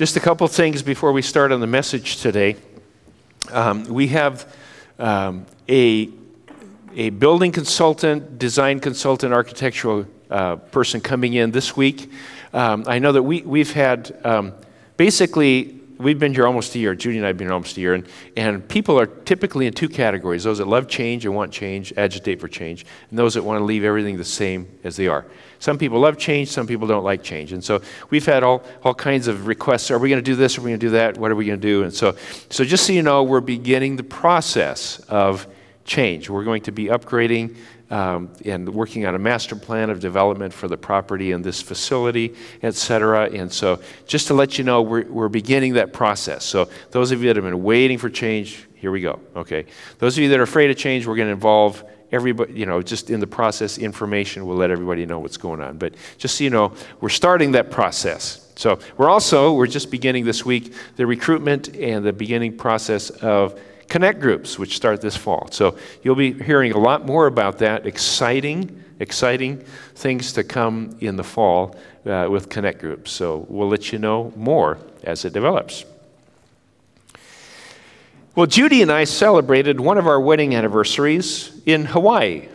Just a couple things before we start on the message today. Um, we have um, a, a building consultant, design consultant, architectural uh, person coming in this week. Um, I know that we, we've had um, basically we've been here almost a year. Judy and I have been here almost a year, and, and people are typically in two categories those that love change and want change, agitate for change, and those that want to leave everything the same as they are. Some people love change, some people don't like change. And so we've had all, all kinds of requests. Are we going to do this? Are we going to do that? What are we going to do? And so, so just so you know, we're beginning the process of change. We're going to be upgrading um, and working on a master plan of development for the property and this facility, et cetera. And so, just to let you know, we're, we're beginning that process. So, those of you that have been waiting for change, here we go. Okay. Those of you that are afraid of change, we're going to involve everybody, you know, just in the process, information We'll let everybody know what's going on. But just so you know, we're starting that process. So, we're also, we're just beginning this week the recruitment and the beginning process of connect groups, which start this fall. So you'll be hearing a lot more about that. Exciting, exciting things to come in the fall uh, with connect groups. So we'll let you know more as it develops. Well, Judy and I celebrated one of our wedding anniversaries in Hawaii.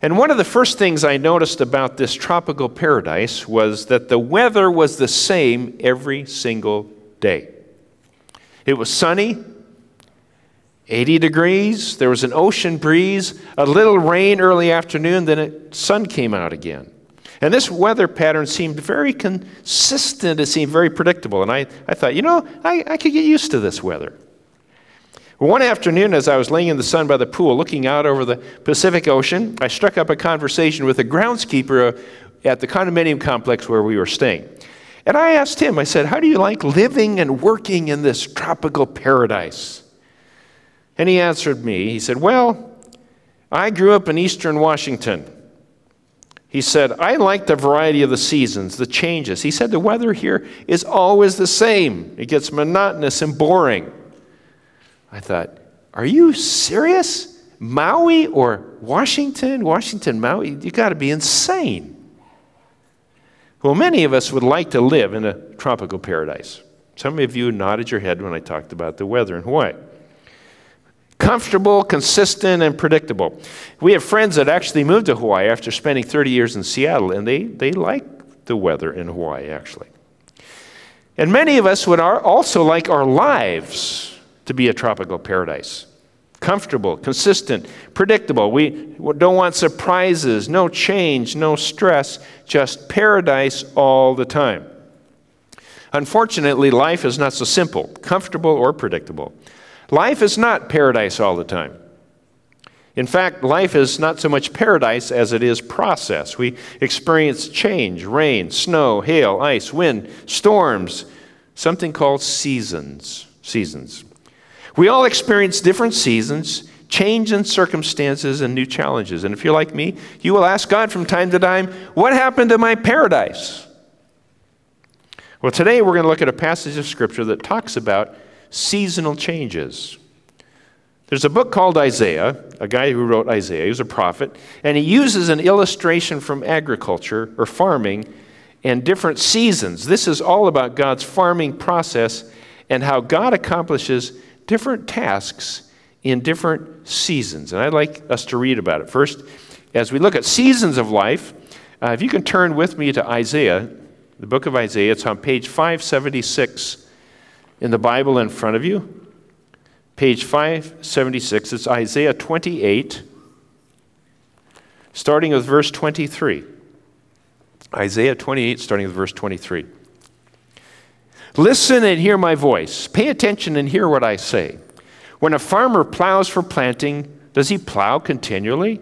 And one of the first things I noticed about this tropical paradise was that the weather was the same every single day. It was sunny, 80 degrees, there was an ocean breeze, a little rain early afternoon, then the sun came out again. And this weather pattern seemed very consistent, it seemed very predictable. And I, I thought, you know, I, I could get used to this weather. One afternoon, as I was laying in the sun by the pool looking out over the Pacific Ocean, I struck up a conversation with a groundskeeper uh, at the condominium complex where we were staying. And I asked him, I said, How do you like living and working in this tropical paradise? And he answered me. He said, Well, I grew up in eastern Washington. He said, I like the variety of the seasons, the changes. He said, The weather here is always the same, it gets monotonous and boring. I thought, Are you serious? Maui or Washington? Washington, Maui? You got to be insane. Well, many of us would like to live in a tropical paradise. Some of you nodded your head when I talked about the weather in Hawaii comfortable, consistent, and predictable. We have friends that actually moved to Hawaii after spending 30 years in Seattle, and they, they like the weather in Hawaii, actually. And many of us would also like our lives to be a tropical paradise comfortable, consistent, predictable. We don't want surprises, no change, no stress, just paradise all the time. Unfortunately, life is not so simple, comfortable, or predictable. Life is not paradise all the time. In fact, life is not so much paradise as it is process. We experience change, rain, snow, hail, ice, wind, storms, something called seasons. Seasons. We all experience different seasons, change in circumstances, and new challenges. And if you're like me, you will ask God from time to time, What happened to my paradise? Well, today we're going to look at a passage of Scripture that talks about seasonal changes. There's a book called Isaiah, a guy who wrote Isaiah, he was a prophet, and he uses an illustration from agriculture or farming and different seasons. This is all about God's farming process and how God accomplishes different tasks in different seasons. And I'd like us to read about it. First, as we look at seasons of life, uh, if you can turn with me to Isaiah, the book of Isaiah, it's on page 576 in the Bible in front of you, page 576, it's Isaiah 28, starting with verse 23. Isaiah 28, starting with verse 23. Listen and hear my voice. Pay attention and hear what I say. When a farmer plows for planting, does he plow continually?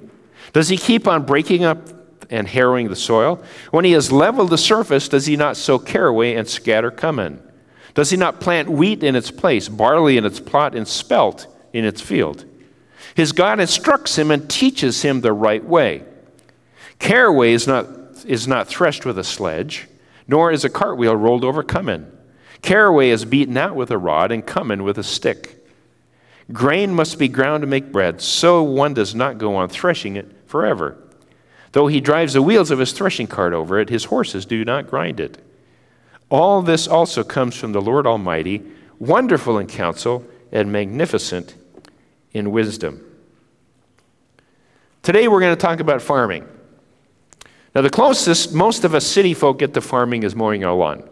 Does he keep on breaking up and harrowing the soil? When he has leveled the surface, does he not sow caraway and scatter cumin? Does he not plant wheat in its place, barley in its plot, and spelt in its field? His God instructs him and teaches him the right way. Caraway is not, is not threshed with a sledge, nor is a cartwheel rolled over cumin. Caraway is beaten out with a rod, and cumin with a stick. Grain must be ground to make bread, so one does not go on threshing it forever. Though he drives the wheels of his threshing cart over it, his horses do not grind it. All this also comes from the Lord Almighty, wonderful in counsel and magnificent in wisdom. Today we're going to talk about farming. Now, the closest most of us city folk get to farming is mowing our lawn.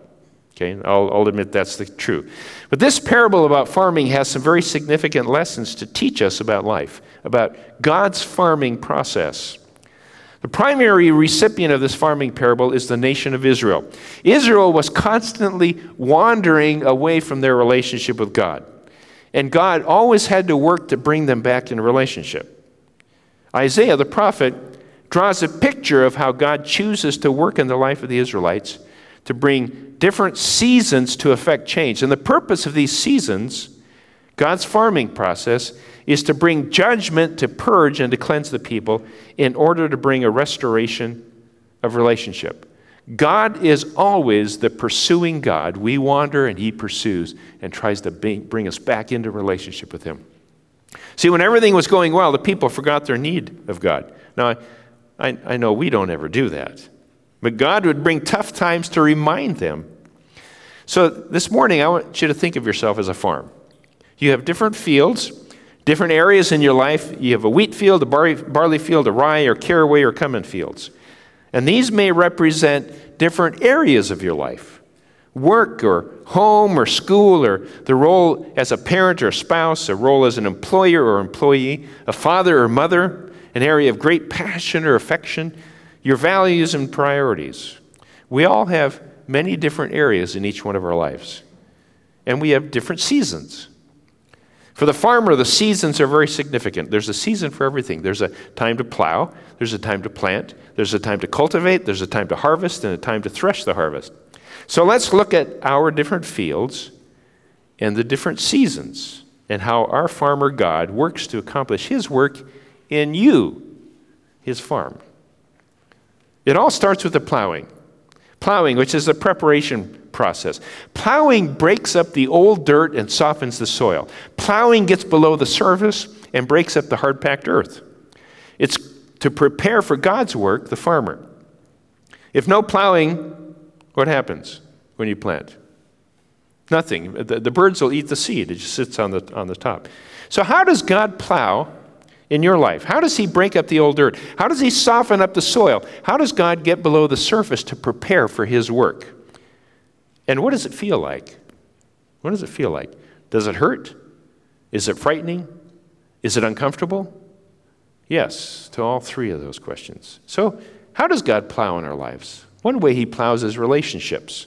Okay, I'll, I'll admit that's the truth. But this parable about farming has some very significant lessons to teach us about life, about God's farming process. The primary recipient of this farming parable is the nation of Israel. Israel was constantly wandering away from their relationship with God, and God always had to work to bring them back in relationship. Isaiah the prophet draws a picture of how God chooses to work in the life of the Israelites to bring different seasons to affect change. And the purpose of these seasons, God's farming process, is to bring judgment to purge and to cleanse the people in order to bring a restoration of relationship. God is always the pursuing God. We wander and He pursues and tries to bring us back into relationship with Him. See, when everything was going well, the people forgot their need of God. Now, I, I know we don't ever do that. But God would bring tough times to remind them. So this morning, I want you to think of yourself as a farm. You have different fields, different areas in your life. You have a wheat field, a barley field, a rye or caraway or cumin fields. And these may represent different areas of your life work or home or school or the role as a parent or spouse, a role as an employer or employee, a father or mother, an area of great passion or affection your values and priorities. We all have many different areas in each one of our lives, and we have different seasons. For the farmer, the seasons are very significant. There's a season for everything. There's a time to plow, there's a time to plant, there's a time to cultivate, there's a time to harvest, and a time to thresh the harvest. So let's look at our different fields and the different seasons and how our farmer God works to accomplish his work in you, his farm. It all starts with the plowing. Plowing, which is the preparation process. Plowing breaks up the old dirt and softens the soil. Plowing gets below the surface and breaks up the hard packed earth. It's to prepare for God's work, the farmer. If no plowing, what happens when you plant? Nothing. The, the birds will eat the seed, it just sits on the, on the top. So, how does God plow in your life? How does He break up the old dirt? How does He soften up the soil? How does God get below the surface to prepare for His work? And what does it feel like? What does it feel like? Does it hurt? Is it frightening? Is it uncomfortable? Yes, to all three of those questions. So, how does God plow in our lives? One way He plows is relationships.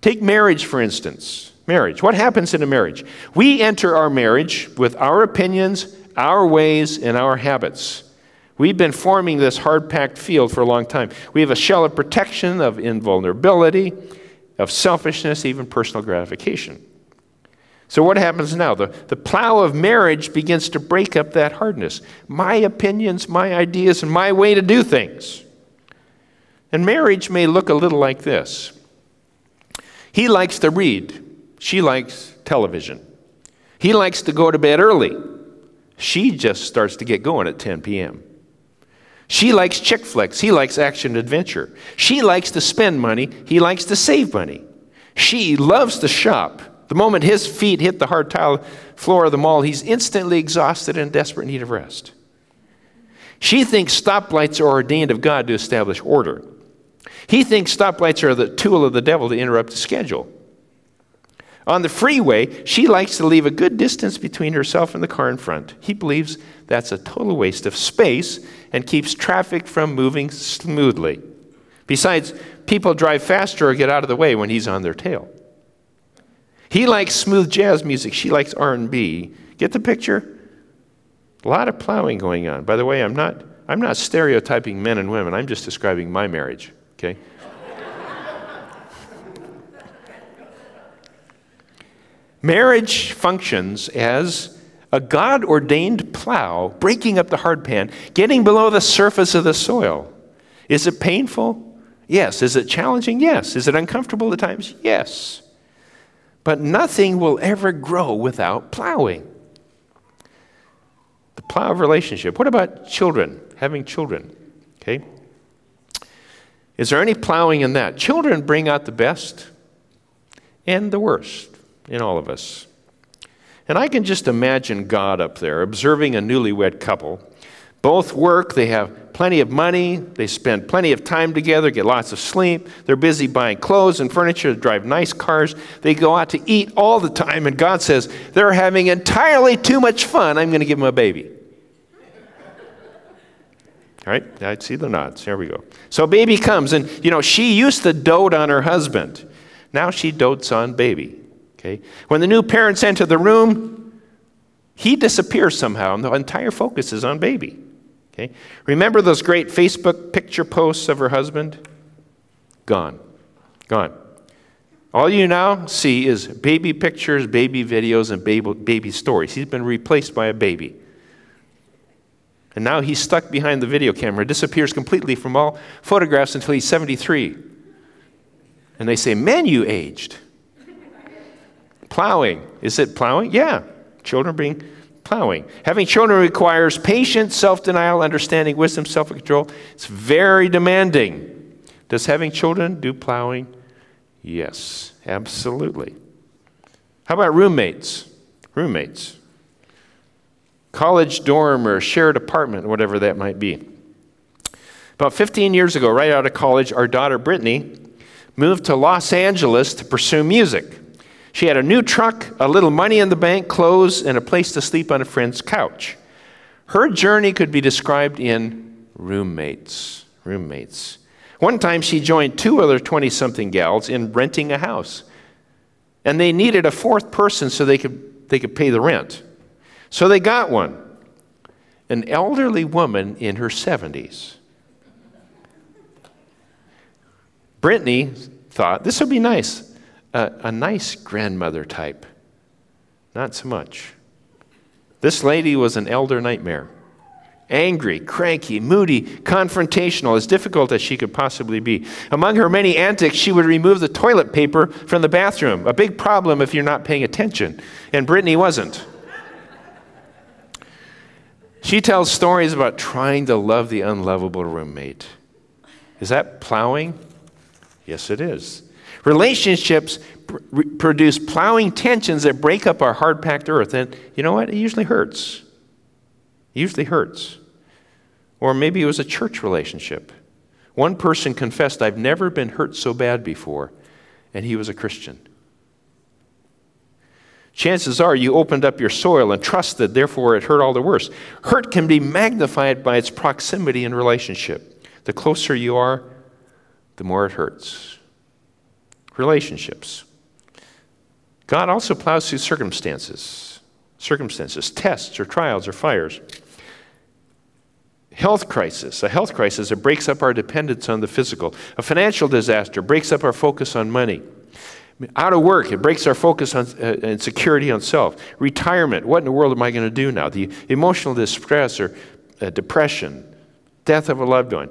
Take marriage, for instance. Marriage. What happens in a marriage? We enter our marriage with our opinions, our ways and our habits. We've been forming this hard packed field for a long time. We have a shell of protection, of invulnerability, of selfishness, even personal gratification. So, what happens now? The, the plow of marriage begins to break up that hardness. My opinions, my ideas, and my way to do things. And marriage may look a little like this He likes to read, she likes television. He likes to go to bed early. She just starts to get going at 10 p.m. She likes chick flicks. He likes action adventure. She likes to spend money. He likes to save money. She loves to shop. The moment his feet hit the hard tile floor of the mall, he's instantly exhausted and desperate need of rest. She thinks stoplights are ordained of God to establish order. He thinks stoplights are the tool of the devil to interrupt the schedule. On the freeway, she likes to leave a good distance between herself and the car in front. He believes that's a total waste of space and keeps traffic from moving smoothly. Besides, people drive faster or get out of the way when he's on their tail. He likes smooth jazz music, she likes R&B. Get the picture? A lot of plowing going on. By the way, I'm not I'm not stereotyping men and women. I'm just describing my marriage, okay? Marriage functions as a God ordained plow breaking up the hard pan, getting below the surface of the soil. Is it painful? Yes. Is it challenging? Yes. Is it uncomfortable at times? Yes. But nothing will ever grow without plowing. The plow of relationship. What about children? Having children. Okay? Is there any plowing in that? Children bring out the best and the worst in all of us. And I can just imagine God up there observing a newlywed couple. Both work, they have plenty of money, they spend plenty of time together, get lots of sleep, they're busy buying clothes and furniture, drive nice cars, they go out to eat all the time, and God says, They're having entirely too much fun, I'm going to give them a baby. All right, I see the nods. There we go. So baby comes, and you know, she used to dote on her husband. Now she dotes on baby. Okay? When the new parents enter the room, he disappears somehow, and the entire focus is on baby. Okay? Remember those great Facebook picture posts of her husband? Gone. Gone. All you now see is baby pictures, baby videos, and baby, baby stories. He's been replaced by a baby. And now he's stuck behind the video camera, disappears completely from all photographs until he's 73. And they say, Man, you aged. Plowing. Is it plowing? Yeah. Children being plowing. Having children requires patience, self denial, understanding, wisdom, self control. It's very demanding. Does having children do plowing? Yes, absolutely. How about roommates? Roommates. College dorm or shared apartment, whatever that might be. About 15 years ago, right out of college, our daughter Brittany moved to Los Angeles to pursue music. She had a new truck, a little money in the bank, clothes, and a place to sleep on a friend's couch. Her journey could be described in roommates. Roommates. One time she joined two other 20 something gals in renting a house. And they needed a fourth person so they could, they could pay the rent. So they got one an elderly woman in her 70s. Brittany thought this would be nice a, a nice grandmother type. Not so much. This lady was an elder nightmare. Angry, cranky, moody, confrontational, as difficult as she could possibly be. Among her many antics, she would remove the toilet paper from the bathroom. A big problem if you're not paying attention. And Brittany wasn't. She tells stories about trying to love the unlovable roommate. Is that plowing? Yes, it is. Relationships pr- produce plowing tensions that break up our hard packed earth. And you know what? It usually hurts. It usually hurts. Or maybe it was a church relationship. One person confessed, I've never been hurt so bad before, and he was a Christian. Chances are you opened up your soil and trusted, therefore it hurt all the worse. Hurt can be magnified by its proximity in relationship. The closer you are, the more it hurts relationships. God also plows through circumstances, circumstances, tests or trials or fires. Health crisis, a health crisis that breaks up our dependence on the physical. A financial disaster breaks up our focus on money. Out of work, it breaks our focus on uh, and security on self. Retirement, what in the world am I going to do now? The emotional distress or uh, depression, death of a loved one.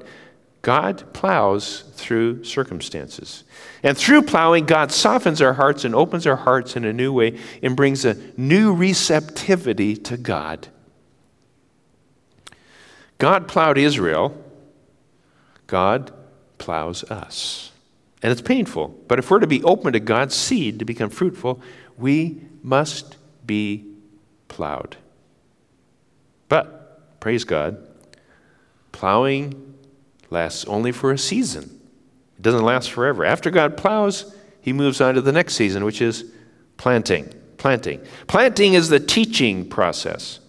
God plows through circumstances. And through plowing, God softens our hearts and opens our hearts in a new way and brings a new receptivity to God. God plowed Israel, God plows us. And it's painful, but if we're to be open to God's seed to become fruitful, we must be plowed. But, praise God, plowing lasts only for a season. It doesn't last forever. After God plows, he moves on to the next season, which is planting. Planting. Planting is the teaching process.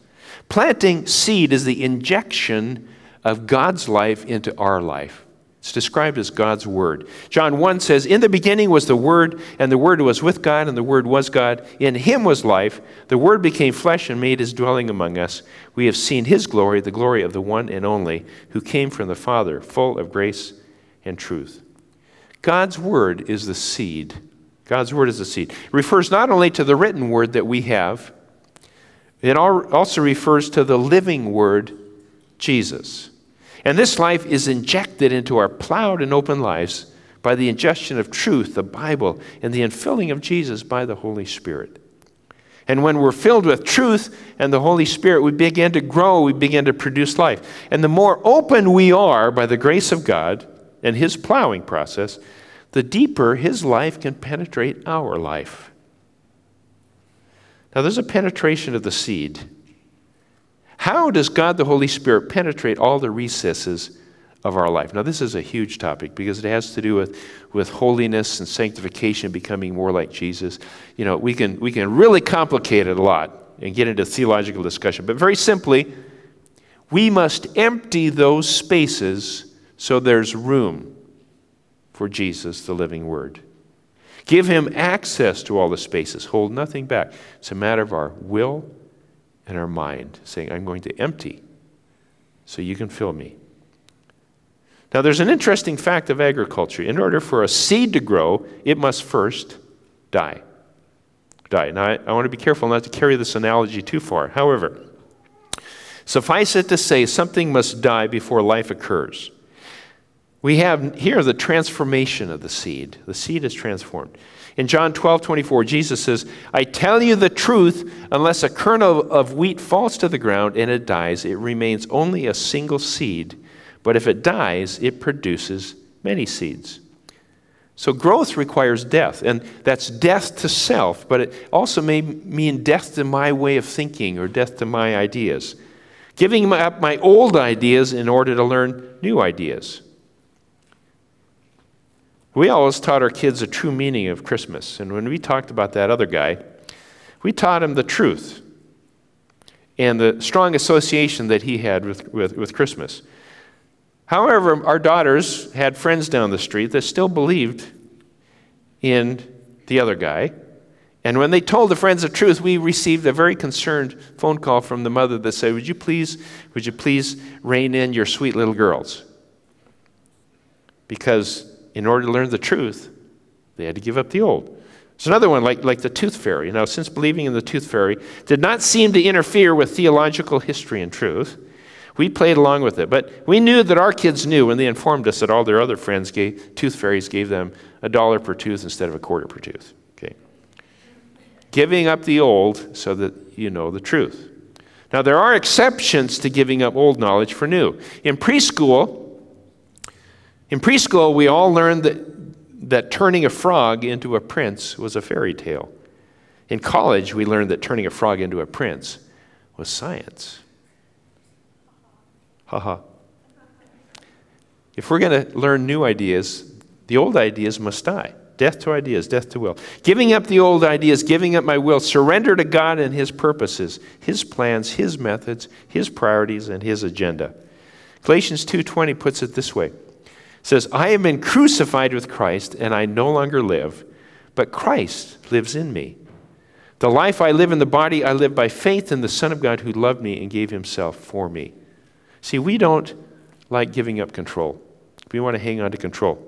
Planting seed is the injection of God's life into our life. It's described as God's Word. John 1 says, In the beginning was the Word, and the Word was with God, and the Word was God. In Him was life. The Word became flesh and made His dwelling among us. We have seen His glory, the glory of the one and only, who came from the Father, full of grace and truth. God's Word is the seed. God's Word is the seed. It refers not only to the written Word that we have, it also refers to the living Word, Jesus. And this life is injected into our plowed and open lives by the ingestion of truth, the Bible, and the infilling of Jesus by the Holy Spirit. And when we're filled with truth and the Holy Spirit, we begin to grow, we begin to produce life. And the more open we are by the grace of God and His plowing process, the deeper his life can penetrate our life. Now, there's a penetration of the seed. How does God the Holy Spirit penetrate all the recesses of our life? Now, this is a huge topic because it has to do with, with holiness and sanctification, becoming more like Jesus. You know, we can, we can really complicate it a lot and get into theological discussion, but very simply, we must empty those spaces so there's room for Jesus, the living Word. Give him access to all the spaces. Hold nothing back. It's a matter of our will and our mind, saying, I'm going to empty so you can fill me. Now, there's an interesting fact of agriculture. In order for a seed to grow, it must first die. Die. Now, I, I want to be careful not to carry this analogy too far. However, suffice it to say, something must die before life occurs. We have here the transformation of the seed. The seed is transformed. In John 12, 24, Jesus says, I tell you the truth, unless a kernel of wheat falls to the ground and it dies, it remains only a single seed. But if it dies, it produces many seeds. So growth requires death, and that's death to self, but it also may mean death to my way of thinking or death to my ideas. Giving up my old ideas in order to learn new ideas. We always taught our kids the true meaning of Christmas. And when we talked about that other guy, we taught him the truth and the strong association that he had with, with, with Christmas. However, our daughters had friends down the street that still believed in the other guy. And when they told the friends the truth, we received a very concerned phone call from the mother that said, Would you please, would you please rein in your sweet little girls? Because in order to learn the truth, they had to give up the old. There's another one, like, like the tooth fairy. Now, since believing in the tooth fairy did not seem to interfere with theological history and truth, we played along with it. But we knew that our kids knew when they informed us that all their other friends gave, tooth fairies gave them a dollar per tooth instead of a quarter per tooth. Okay. Giving up the old so that you know the truth. Now, there are exceptions to giving up old knowledge for new. In preschool, in preschool, we all learned that, that turning a frog into a prince was a fairy tale. In college, we learned that turning a frog into a prince was science. Ha ha. If we're going to learn new ideas, the old ideas must die. Death to ideas, death to will. Giving up the old ideas, giving up my will, surrender to God and His purposes, His plans, His methods, His priorities, and His agenda. Galatians 2:20 puts it this way says, I have been crucified with Christ, and I no longer live, but Christ lives in me. The life I live in the body, I live by faith in the Son of God who loved me and gave himself for me. See, we don't like giving up control, we want to hang on to control.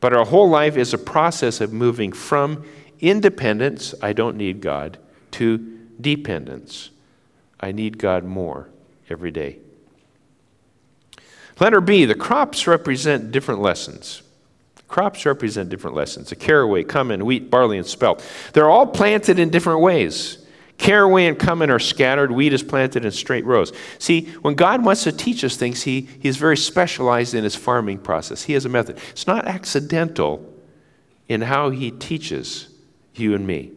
But our whole life is a process of moving from independence, I don't need God, to dependence. I need God more every day. Letter B, the crops represent different lessons. Crops represent different lessons. The caraway, cumin, wheat, barley, and spelt. They're all planted in different ways. Caraway and cumin are scattered, wheat is planted in straight rows. See, when God wants to teach us things, he, He's very specialized in His farming process. He has a method. It's not accidental in how He teaches you and me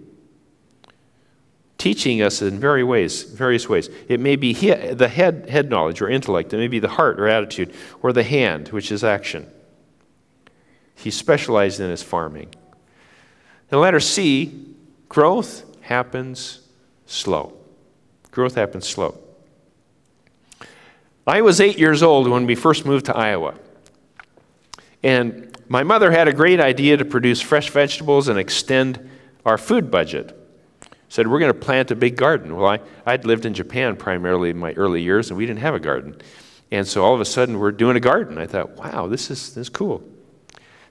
teaching us in very ways, various ways. It may be he, the head, head knowledge or intellect, it may be the heart or attitude, or the hand, which is action. He specialized in his farming. The letter C, growth happens slow. Growth happens slow. I was eight years old when we first moved to Iowa. And my mother had a great idea to produce fresh vegetables and extend our food budget said, We're going to plant a big garden. Well, I, I'd lived in Japan primarily in my early years, and we didn't have a garden. And so all of a sudden, we're doing a garden. I thought, wow, this is, this is cool.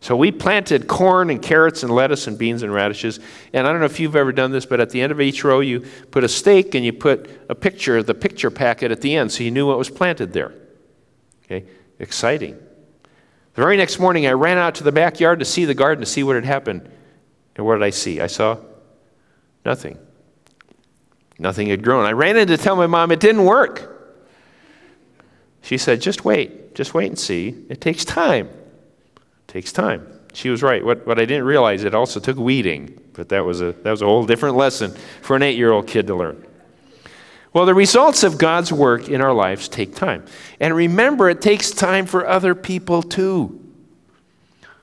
So we planted corn and carrots and lettuce and beans and radishes. And I don't know if you've ever done this, but at the end of each row, you put a stake and you put a picture, the picture packet at the end, so you knew what was planted there. Okay? Exciting. The very next morning, I ran out to the backyard to see the garden, to see what had happened. And what did I see? I saw nothing. Nothing had grown. I ran in to tell my mom it didn't work. She said, just wait. Just wait and see. It takes time. It takes time. She was right. What, what I didn't realize, it also took weeding, but that was a, that was a whole different lesson for an eight year old kid to learn. Well, the results of God's work in our lives take time. And remember, it takes time for other people too.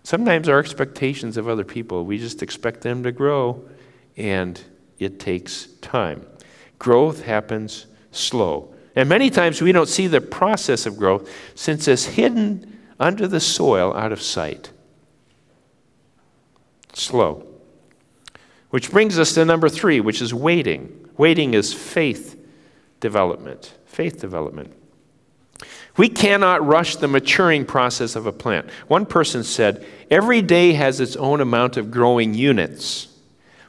Sometimes our expectations of other people, we just expect them to grow, and it takes time. Growth happens slow. And many times we don't see the process of growth since it's hidden under the soil out of sight. Slow. Which brings us to number three, which is waiting. Waiting is faith development. Faith development. We cannot rush the maturing process of a plant. One person said, Every day has its own amount of growing units.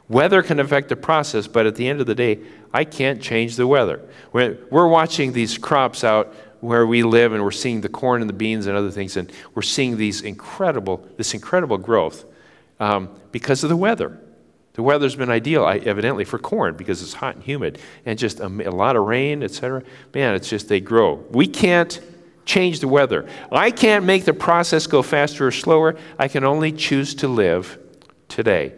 Weather can affect the process, but at the end of the day, I can't change the weather. We're, watching these crops out where we live, and we're seeing the corn and the beans and other things, and we're seeing these incredible, this incredible growth um, because of the weather. The weather's been ideal, evidently, for corn because it's hot and humid and just a, a lot of rain, etc. Man, it's just they grow. We can't change the weather. I can't make the process go faster or slower. I can only choose to live today.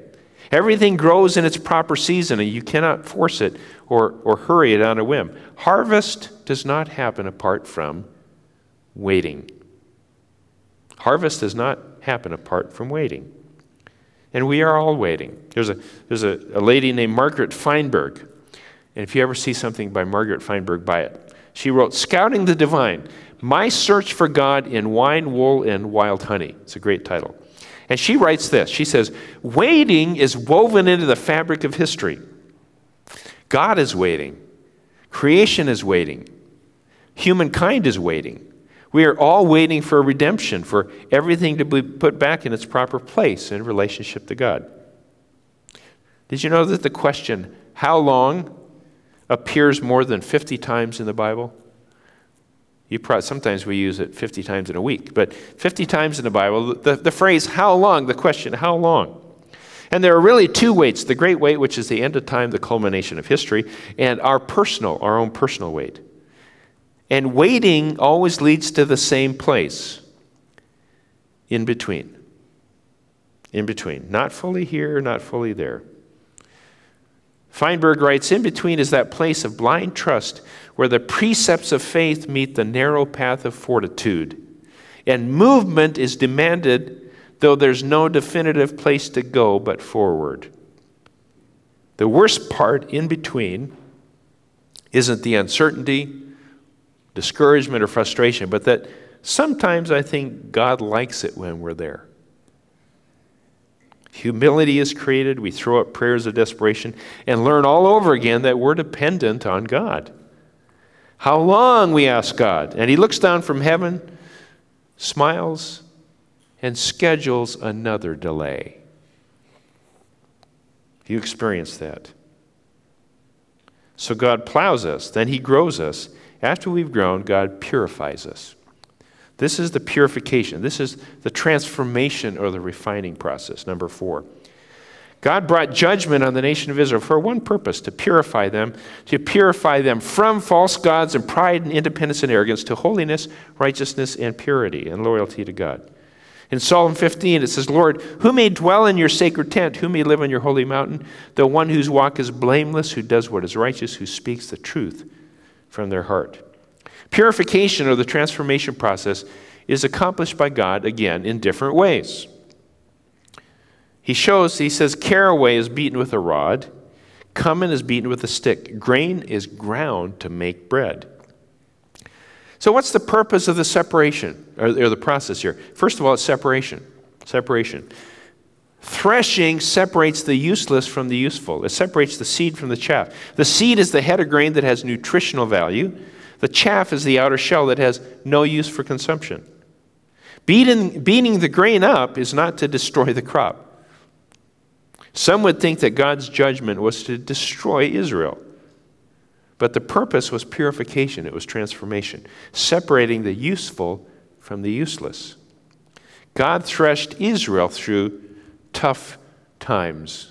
Everything grows in its proper season, and you cannot force it or, or hurry it on a whim. Harvest does not happen apart from waiting. Harvest does not happen apart from waiting. And we are all waiting. There's a, there's a, a lady named Margaret Feinberg. And if you ever see something by Margaret Feinberg, buy it. She wrote, Scouting the Divine My Search for God in Wine, Wool, and Wild Honey. It's a great title. And she writes this She says, Waiting is woven into the fabric of history. God is waiting, creation is waiting, humankind is waiting. We are all waiting for redemption, for everything to be put back in its proper place in relationship to God. Did you know that the question, how long, appears more than 50 times in the Bible? You probably, sometimes we use it 50 times in a week, but 50 times in the Bible, the, the phrase how long, the question, how long? And there are really two waits the great wait, which is the end of time, the culmination of history, and our personal, our own personal wait. And waiting always leads to the same place in between. In between. Not fully here, not fully there. Feinberg writes In between is that place of blind trust where the precepts of faith meet the narrow path of fortitude. And movement is demanded, though there's no definitive place to go but forward. The worst part in between isn't the uncertainty discouragement or frustration, but that sometimes I think God likes it when we're there. Humility is created. We throw up prayers of desperation and learn all over again that we're dependent on God. How long, we ask God. And He looks down from heaven, smiles, and schedules another delay. You experience that. So God plows us, then He grows us, after we've grown, God purifies us. This is the purification. This is the transformation or the refining process. Number four. God brought judgment on the nation of Israel for one purpose to purify them, to purify them from false gods and pride and independence and arrogance to holiness, righteousness, and purity and loyalty to God. In Psalm 15, it says, Lord, who may dwell in your sacred tent? Who may live on your holy mountain? The one whose walk is blameless, who does what is righteous, who speaks the truth from their heart. Purification or the transformation process is accomplished by God, again, in different ways. He shows, he says, caraway is beaten with a rod, cumin is beaten with a stick, grain is ground to make bread. So, what's the purpose of the separation or, or the process here? First of all, it's separation. Separation. Threshing separates the useless from the useful. It separates the seed from the chaff. The seed is the head of grain that has nutritional value. The chaff is the outer shell that has no use for consumption. Beating, beating the grain up is not to destroy the crop. Some would think that God's judgment was to destroy Israel. But the purpose was purification, it was transformation, separating the useful from the useless. God threshed Israel through tough times.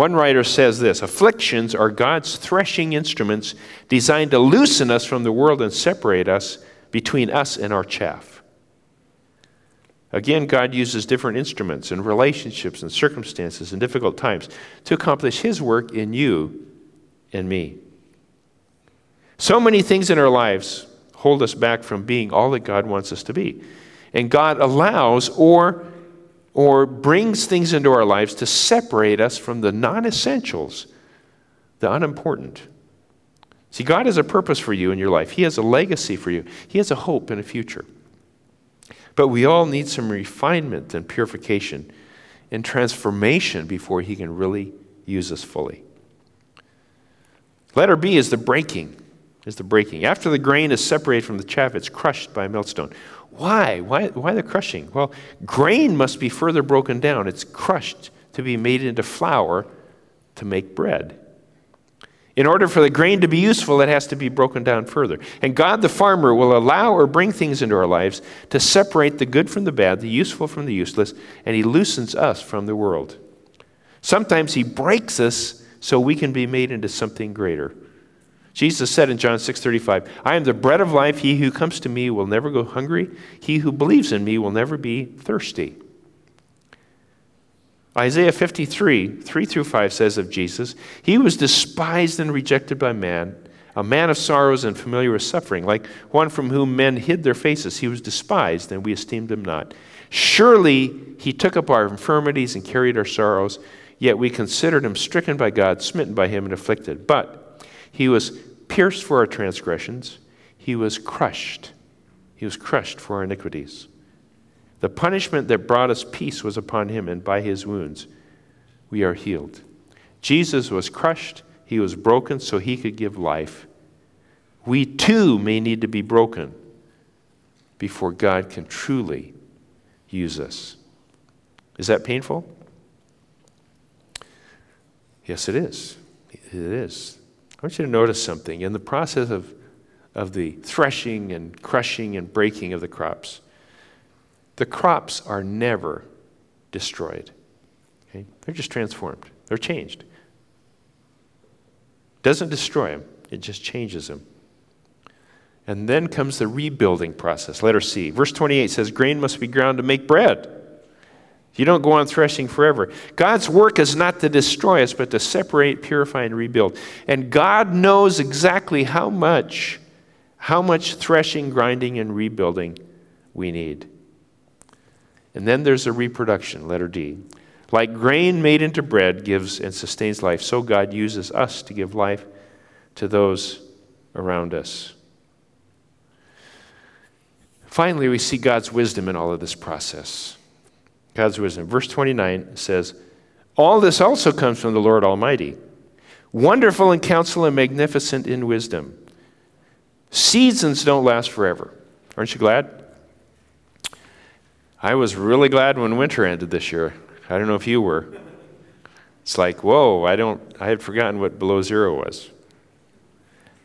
One writer says this Afflictions are God's threshing instruments designed to loosen us from the world and separate us between us and our chaff. Again, God uses different instruments and relationships and circumstances and difficult times to accomplish His work in you and me. So many things in our lives hold us back from being all that God wants us to be. And God allows or, or brings things into our lives to separate us from the non essentials, the unimportant. See, God has a purpose for you in your life, He has a legacy for you, He has a hope and a future. But we all need some refinement and purification and transformation before He can really use us fully. Letter B is the breaking. Is the breaking. After the grain is separated from the chaff, it's crushed by a millstone. Why? Why, why the crushing? Well, grain must be further broken down. It's crushed to be made into flour to make bread. In order for the grain to be useful, it has to be broken down further. And God the farmer will allow or bring things into our lives to separate the good from the bad, the useful from the useless, and He loosens us from the world. Sometimes He breaks us so we can be made into something greater. Jesus said in John 6:35, "I am the bread of life. He who comes to me will never go hungry. He who believes in me will never be thirsty." Isaiah 53, 3 through 5 says of Jesus, He was despised and rejected by man, a man of sorrows and familiar with suffering, like one from whom men hid their faces. He was despised, and we esteemed him not. Surely he took up our infirmities and carried our sorrows, yet we considered him stricken by God, smitten by him, and afflicted. But he was pierced for our transgressions, he was crushed. He was crushed for our iniquities. The punishment that brought us peace was upon him, and by his wounds we are healed. Jesus was crushed, he was broken so he could give life. We too may need to be broken before God can truly use us. Is that painful? Yes, it is. It is. I want you to notice something. In the process of, of the threshing and crushing and breaking of the crops, the crops are never destroyed. Okay? They're just transformed, they're changed. Doesn't destroy them, it just changes them. And then comes the rebuilding process. Letter C. Verse 28 says, Grain must be ground to make bread. You don't go on threshing forever. God's work is not to destroy us, but to separate, purify, and rebuild. And God knows exactly how much, how much threshing, grinding, and rebuilding we need. And then there's a reproduction, letter D. Like grain made into bread gives and sustains life, so God uses us to give life to those around us. Finally, we see God's wisdom in all of this process. God's wisdom. Verse 29 says, All this also comes from the Lord Almighty, wonderful in counsel and magnificent in wisdom. Seasons don't last forever. Aren't you glad? I was really glad when winter ended this year. I don't know if you were. It's like, whoa, I don't I had forgotten what below zero was.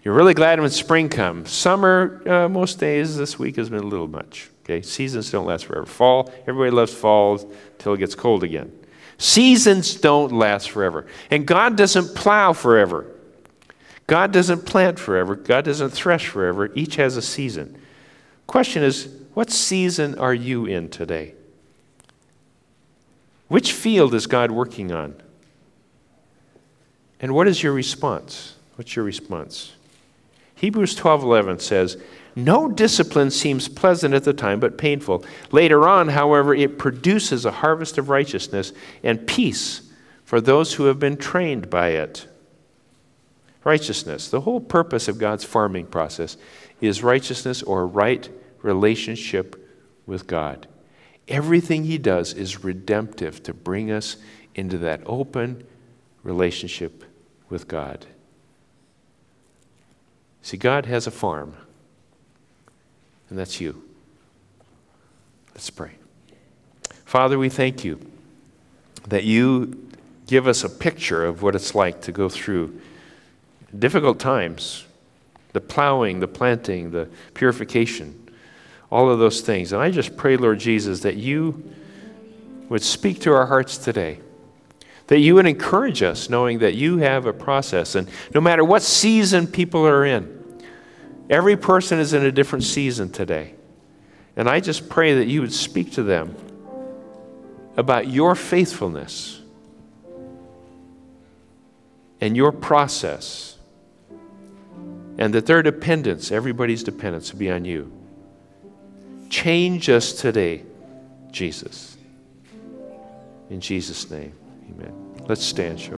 You're really glad when spring comes. Summer, uh, most days this week has been a little much. Okay, seasons don't last forever. Fall, everybody loves fall till it gets cold again. Seasons don't last forever. And God doesn't plow forever. God doesn't plant forever. God doesn't thresh forever. Each has a season. Question is, what season are you in today? Which field is God working on? And what is your response? What's your response? Hebrews 12:11 says, "No discipline seems pleasant at the time but painful. Later on, however, it produces a harvest of righteousness and peace for those who have been trained by it." Righteousness. The whole purpose of God's farming process is righteousness or right relationship with God. Everything He does is redemptive to bring us into that open relationship with God. See, God has a farm, and that's you. Let's pray. Father, we thank you that you give us a picture of what it's like to go through difficult times the plowing, the planting, the purification all of those things. And I just pray, Lord Jesus, that you would speak to our hearts today. That you would encourage us, knowing that you have a process. And no matter what season people are in, every person is in a different season today. And I just pray that you would speak to them about your faithfulness and your process, and that their dependence, everybody's dependence, will be on you. Change us today, Jesus. In Jesus' name, amen. Let's stand, shall